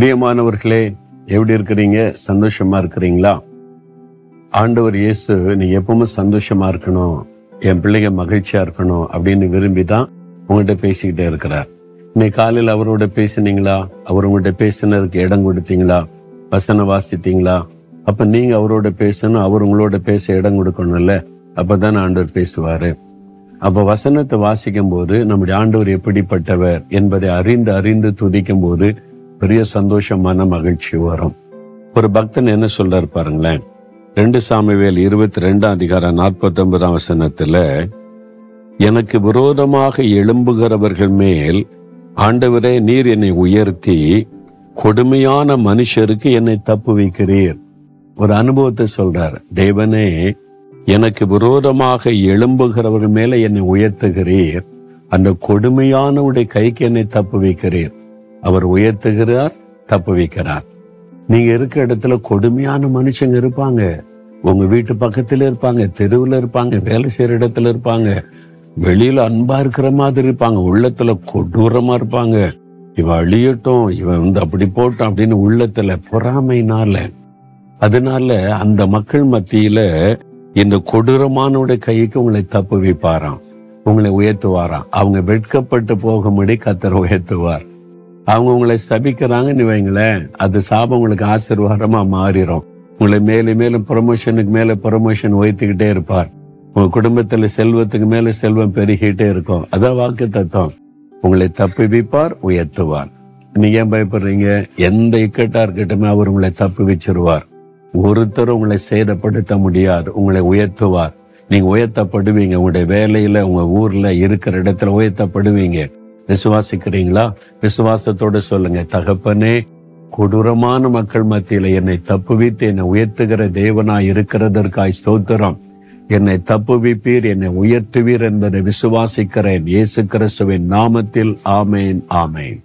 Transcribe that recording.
பிரியமானவர்களே எப்படி இருக்கிறீங்க? சந்தோஷமா இருக்கிறீங்களா? ஆண்டவர் இயேசு நீ எப்பவுமே சந்தோஷமா இருக்கணும் என் பிள்ளைங்க மகிழ்ச்சியா இருக்கணும் அப்படின்னு விரும்பி தான் உங்கள்கிட்ட பேசிக்கிட்டே இருக்கிறார். இன்னைக்கு காலையில் அவரோட பேசுனீங்களா? அவர் உங்கள்கிட்ட பேசினதுக்கு இடம் கொடுத்தீங்களா? வசனம் வாசித்தீங்களா? அப்ப நீங்க அவரோட பேசணும் அவர் உங்களோட பேச இடம் கொடுக்கணும்ல. அப்பதான் ஆண்டவர் பேசுவாரு. அப்ப வசனத்தை வாசிக்கும் போது நம்முடைய ஆண்டவர் எப்படிப்பட்டவர் என்பதை அறிந்து அறிந்து துதிக்கும் போது பெரிய சந்தோஷமான மகிழ்ச்சி வரும். ஒரு பக்தன் என்ன சொல்றாரு பாருங்களேன். ரெண்டு சாமிவேல் இருபத்தி ரெண்டாம் அதிகாரம் நாற்பத்தி ஒன்பதாம் வசனத்துல எனக்கு விரோதமாக எழும்புகிறவர்கள் மேல் ஆண்டவரே நீர் என்னை உயர்த்தி கொடுமையான மனுஷருக்கு என்னை தப்பு வைக்கிறீர். ஒரு அனுபவத்தை சொல்றார். தேவனே எனக்கு விரோதமாக எழும்புகிறவர்கள் மேல என்னை உயர்த்துகிறீர். அந்த கொடுமையானவுடைய கைக்கு என்னை தப்பு வைக்கிறீர். அவர் உயர்த்துகிறார் தப்பு வைக்கிறார். நீங்க இருக்கிற இடத்துல கொடுமையான மனுஷங்க இருப்பாங்க. உங்க வீட்டு பக்கத்துல இருப்பாங்க தெருவில் இருப்பாங்க வேலை செய்யற இடத்துல இருப்பாங்க. வெளியில அன்பா இருக்கிற மாதிரி இருப்பாங்க உள்ளத்துல கொடூரமா இருப்பாங்க. இவன் அழியட்டும் இவன் வந்து அப்படி போட்டான் அப்படின்னு உள்ளத்துல பொறாமைனால அதனால அந்த மக்கள் மத்தியில இந்த கொடூரமானோட கைக்கு உங்களை தப்பு வைப்பாராம் உங்களை உயர்த்துவாராம். அவங்க வெட்கப்பட்டு போகும்படி கத்தர் உயர்த்துவார். அவங்க உங்களை சபிக்கிறாங்கன்னு வைங்களேன் அது சாபம் உங்களுக்கு ஆசீர்வாதமா மாறிடும் உங்களை மேலும் மேலும் ப்ரொமோஷனுக்கு மேல ப்ரொமோஷன் உயர்த்திக்கிட்டே இருப்பார். உங்க குடும்பத்துல செல்வத்துக்கு மேல செல்வம் பெருகிட்டே இருக்கும். அதான் வாக்கு தத்துவம் உங்களை தப்புவிப்பார் உயர்த்துவார். நீங்க ஏன் பயப்படுறீங்க? எந்த இக்கட்டா இருக்கட்டுமே அவர் உங்களை தப்பு வச்சிருவார் ஒருத்தர் உங்களை சேதப்படுத்த முடியாது. உங்களை உயர்த்துவார். நீங்க உயர்த்தப்படுவீங்க. உங்களுடைய வேலையில உங்க ஊர்ல இருக்கிற இடத்துல உயர்த்தப்படுவீங்க. விசுவாசிக்கிறீங்களா? விசுவாசத்தோடு சொல்லுங்க. தகப்பனே கொடூரமான மக்கள் மத்தியில என்னை தப்புவித்து என்னை உயர்த்துகிற தேவனாய் இருக்கிறதற்காய் ஸ்தோத்திரம். என்னை தப்புவிப்பீர் என்னை உயர்த்துவீர் என்பதை விசுவாசிக்கிறேன். இயேசு கிறிஸ்துவின் நாமத்தில். ஆமேன் ஆமேன்.